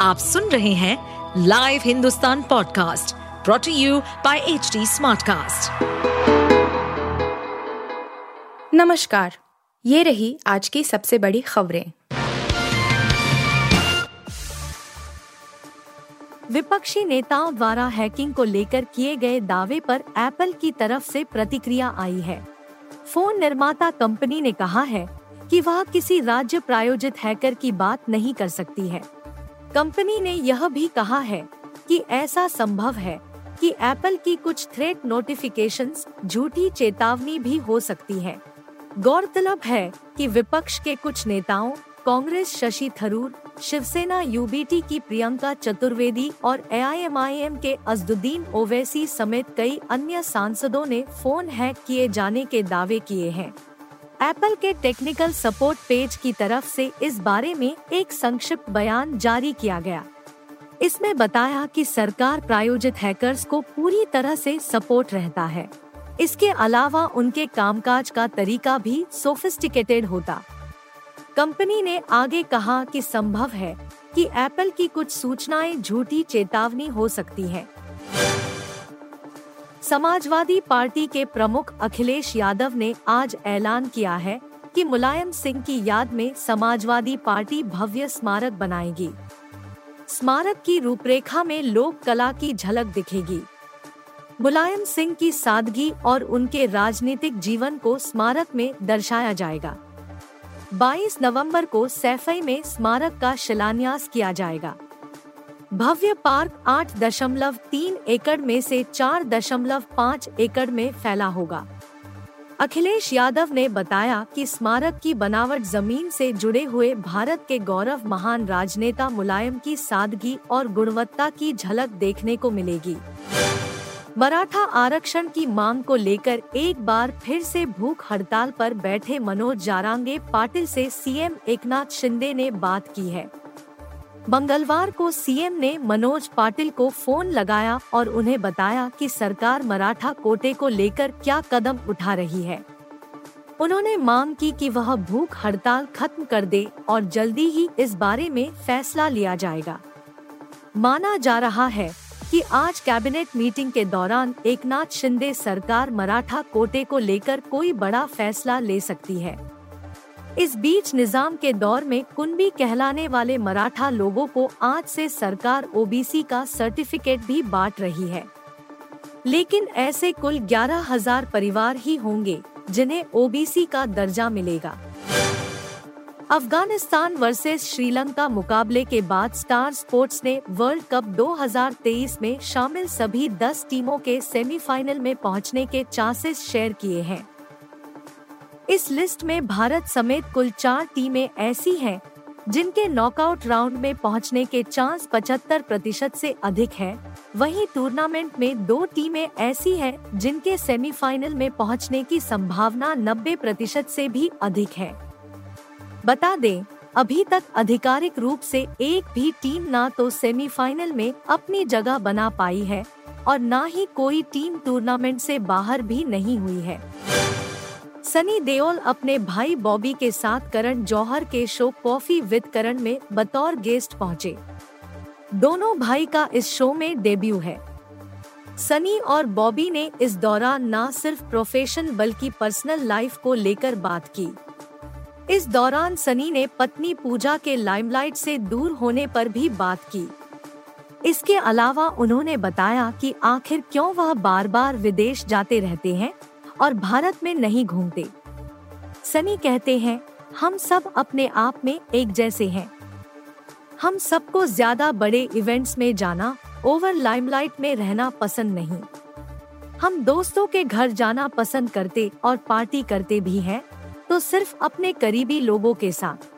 आप सुन रहे हैं live Hindustan podcast brought to you by H Smartcast. नमस्कार, ये रही आज की सबसे बड़ी खबरें। विपक्षी नेताओं द्वारा हैकिंग को लेकर किए गए दावे पर एप्पल की तरफ़ से प्रतिक्रिया आई है। फ़ोन निर्माता कंपनी ने कहा है कि वह किसी राज्य प्रायोजित हैकर की बात नहीं कर सकती है। कंपनी ने यह भी कहा है कि ऐसा संभव है कि एप्पल की कुछ थ्रेट नोटिफिकेशंस झूठी चेतावनी भी हो सकती है। गौरतलब है कि विपक्ष के कुछ नेताओं, कांग्रेस शशि थरूर, शिवसेना यूबीटी की प्रियंका चतुर्वेदी और एआईएमआईएम के अजदुद्दीन ओवैसी समेत कई अन्य सांसदों ने फ़ोन हैक किए जाने के दावे किए हैं। एप्पल के टेक्निकल सपोर्ट पेज की तरफ़ से इस बारे में एक संक्षिप्त बयान जारी किया गया। इसमें बताया कि सरकार प्रायोजित हैकर्स को पूरी तरह से सपोर्ट रहता है। इसके अलावा उनके कामकाज का तरीका भी सोफिस्टिकेटेड होता। कंपनी ने आगे कहा कि संभव है कि एप्पल की कुछ सूचनाएँ झूठी चेतावनी हो सकती हैं। समाजवादी पार्टी के प्रमुख अखिलेश यादव ने आज ऐलान किया है कि मुलायम सिंह की याद में समाजवादी पार्टी भव्य स्मारक बनाएगी। स्मारक की रूपरेखा में लोक कला की झलक दिखेगी। मुलायम सिंह की सादगी और उनके राजनीतिक जीवन को स्मारक में दर्शाया जाएगा। 22 नवंबर को सैफई में स्मारक का शिलान्यास किया जाएगा। भव्य पार्क आठ दशमलव तीन एकड़ में से चार दशमलव पाँच एकड़ में फैला होगा। अखिलेश यादव ने बताया कि स्मारक की बनावट ज़मीन से जुड़े हुए भारत के गौरव महान राजनेता मुलायम की सादगी और गुणवत्ता की झलक देखने को मिलेगी। मराठा आरक्षण की मांग को लेकर एक बार फिर से भूख हड़ताल पर बैठे मनोज जारांगे पाटिल से सीएम एकनाथ शिंदे ने बात की है। मंगलवार को सीएम ने मनोज पाटिल को फ़ोन लगाया और उन्हें बताया कि सरकार मराठा कोटे को लेकर क्या कदम उठा रही है। उन्होंने मांग की कि वह भूख हड़ताल खत्म कर दे और जल्दी ही इस बारे में फैसला लिया जाएगा। माना जा रहा है कि आज कैबिनेट मीटिंग के दौरान एकनाथ शिंदे सरकार मराठा कोटे को लेकर कोई बड़ा फैसला ले सकती है। इस बीच निज़ाम के दौर में कुंबी कहलाने वाले मराठा लोगों को आज से सरकार ओबीसी का सर्टिफिकेट भी बांट रही है। लेकिन ऐसे कुल ग्यारह हज़ार परिवार ही होंगे, जिन्हें ओबीसी का दर्जा मिलेगा। अफ़गानिस्तान वर्सेस श्रीलंका मुकाबले के बाद स्टार स्पोर्ट्स ने वर्ल्ड कप 2023 में शामिल सभी 10 टीमों के सेमीफाइनल में पहुँचने के चांसेस शेयर किए हैं। इस लिस्ट में भारत समेत कुल चार टीमें ऐसी हैं, जिनके नॉकआउट राउंड में पहुँचने के चांस 75 प्रतिशत से अधिक है। वहीं टूर्नामेंट में दो टीमें ऐसी हैं, जिनके सेमीफाइनल में पहुँचने की संभावना 90 प्रतिशत से भी अधिक है। बता दें, अभी तक आधिकारिक रूप से एक भी टीम ना तो सेमीफाइनल में अपनी जगह बना पाई है और न ही कोई टीम टूर्नामेंट से बाहर भी नहीं हुई है। सनी देओल अपने भाई बॉबी के साथ करण जौहर के शो कॉफ़ी विद करण में बतौर गेस्ट पहुँचे। दोनों भाई का इस शो में डेब्यू है। सनी और बॉबी ने इस दौरान न सिर्फ़ प्रोफेशन बल्कि पर्सनल लाइफ को लेकर बात की। इस दौरान सनी ने पत्नी पूजा के लाइमलाइट से दूर होने पर भी बात की। इसके अलावा उन्होंने बताया कि आखिर क्यों वह बार बार विदेश जाते रहते हैं? और भारत में नहीं घूमते। सनी कहते हैं, हम सब अपने आप में एक जैसे हैं। हम सबको ज़्यादा बड़े इवेंट्स में जाना, ओवर लाइमलाइट में रहना पसंद नहीं। हम दोस्तों के घर जाना पसंद करते और पार्टी करते भी हैं तो सिर्फ़ अपने करीबी लोगों के साथ।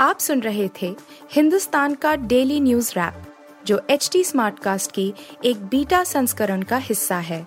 आप सुन रहे थे हिंदुस्तान का डेली न्यूज़ रैप, जो एच टी स्मार्ट कास्ट की एक बीटा संस्करण का हिस्सा है।